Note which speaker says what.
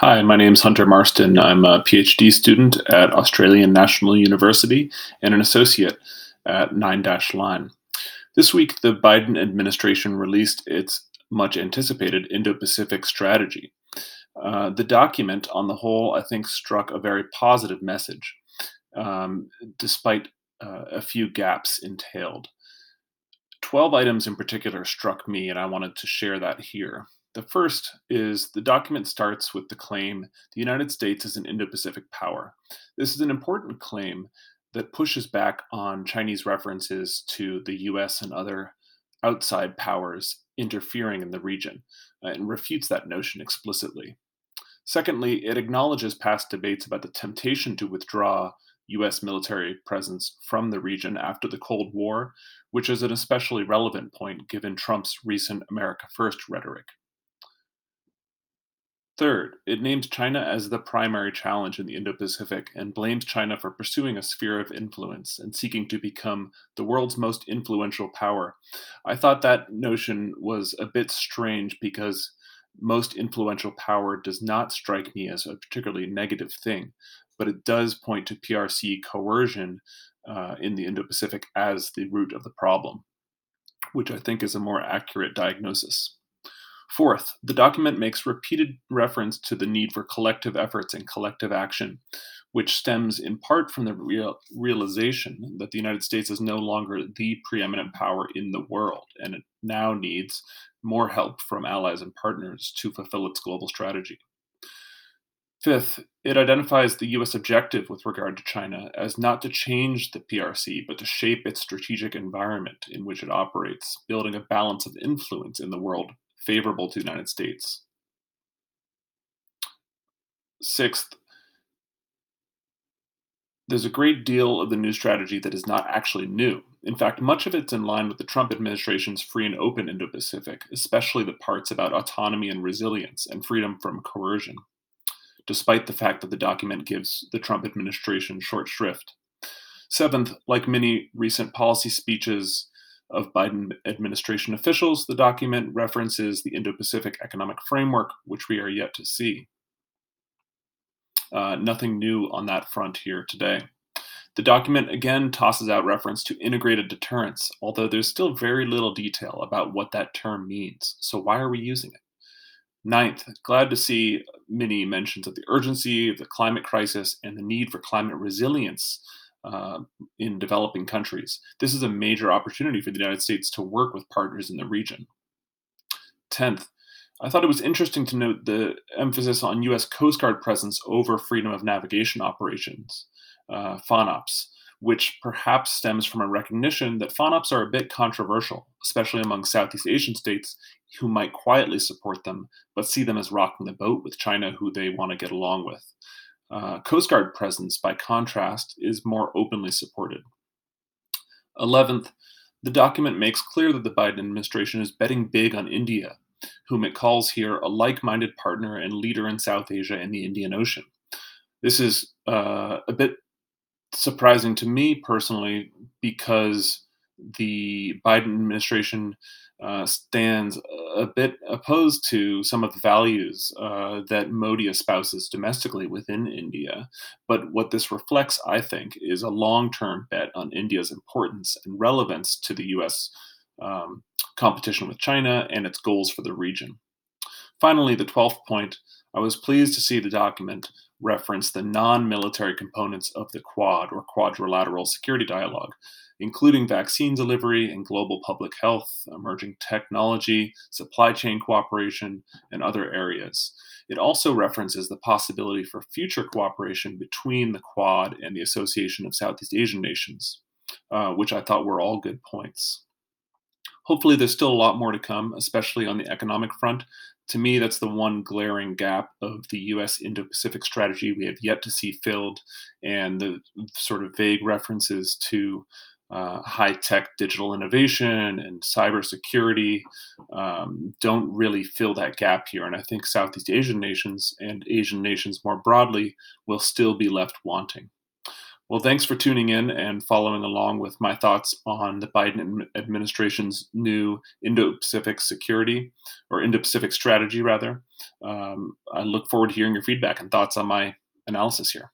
Speaker 1: Hi, my name is Hunter Marston. I'm a PhD student at Australian National University and an associate at Nine Dash Line. This week, the Biden administration released its much anticipated Indo Pacific strategy. Uh, the document, on the whole, I think struck a very positive message, um, despite uh, a few gaps entailed. 12 items in particular struck me, and I wanted to share that here. The first is the document starts with the claim the United States is an Indo Pacific power. This is an important claim that pushes back on Chinese references to the US and other outside powers interfering in the region uh, and refutes that notion explicitly. Secondly, it acknowledges past debates about the temptation to withdraw US military presence from the region after the Cold War, which is an especially relevant point given Trump's recent America First rhetoric. Third, it names China as the primary challenge in the Indo Pacific and blames China for pursuing a sphere of influence and seeking to become the world's most influential power. I thought that notion was a bit strange because most influential power does not strike me as a particularly negative thing, but it does point to PRC coercion uh, in the Indo Pacific as the root of the problem, which I think is a more accurate diagnosis. Fourth, the document makes repeated reference to the need for collective efforts and collective action, which stems in part from the real, realization that the United States is no longer the preeminent power in the world, and it now needs more help from allies and partners to fulfill its global strategy. Fifth, it identifies the US objective with regard to China as not to change the PRC, but to shape its strategic environment in which it operates, building a balance of influence in the world favorable to the United States. Sixth, there's a great deal of the new strategy that is not actually new. In fact, much of it's in line with the Trump administration's free and open Indo Pacific, especially the parts about autonomy and resilience and freedom from coercion, despite the fact that the document gives the Trump administration short shrift. Seventh, like many recent policy speeches of Biden administration officials, the document references the Indo Pacific Economic Framework, which we are yet to see. Uh, nothing new on that front here today. The document again tosses out reference to integrated deterrence, although there's still very little detail about what that term means. So, why are we using it? Ninth, glad to see many mentions of the urgency of the climate crisis and the need for climate resilience uh, in developing countries. This is a major opportunity for the United States to work with partners in the region. Tenth, I thought it was interesting to note the emphasis on U.S. Coast Guard presence over freedom of navigation operations, uh, FONOPs, which perhaps stems from a recognition that FONOPs are a bit controversial, especially among Southeast Asian states who might quietly support them, but see them as rocking the boat with China, who they want to get along with. Uh, Coast Guard presence, by contrast, is more openly supported. 11th, the document makes clear that the Biden administration is betting big on India, whom it calls here a like minded partner and leader in South Asia and the Indian Ocean. This is uh, a bit surprising to me personally because the Biden administration uh, stands a bit opposed to some of the values uh, that Modi espouses domestically within India. But what this reflects, I think, is a long term bet on India's importance and relevance to the US um, competition with China and its goals for the region. Finally, the 12th point I was pleased to see the document reference the non military components of the Quad or Quadrilateral Security Dialogue including vaccine delivery and global public health, emerging technology, supply chain cooperation, and other areas. It also references the possibility for future cooperation between the Quad and the Association of Southeast Asian Nations, uh, which I thought were all good points. Hopefully, there's still a lot more to come, especially on the economic front. To me, that's the one glaring gap of the US Indo Pacific strategy we have yet to see filled, and the sort of vague references to uh, high tech digital innovation and cybersecurity um, don't really fill that gap here. And I think Southeast Asian nations and Asian nations more broadly will still be left wanting. Well, thanks for tuning in and following along with my thoughts on the Biden administration's new Indo Pacific security or Indo Pacific strategy, rather. Um, I look forward to hearing your feedback and thoughts on my analysis here.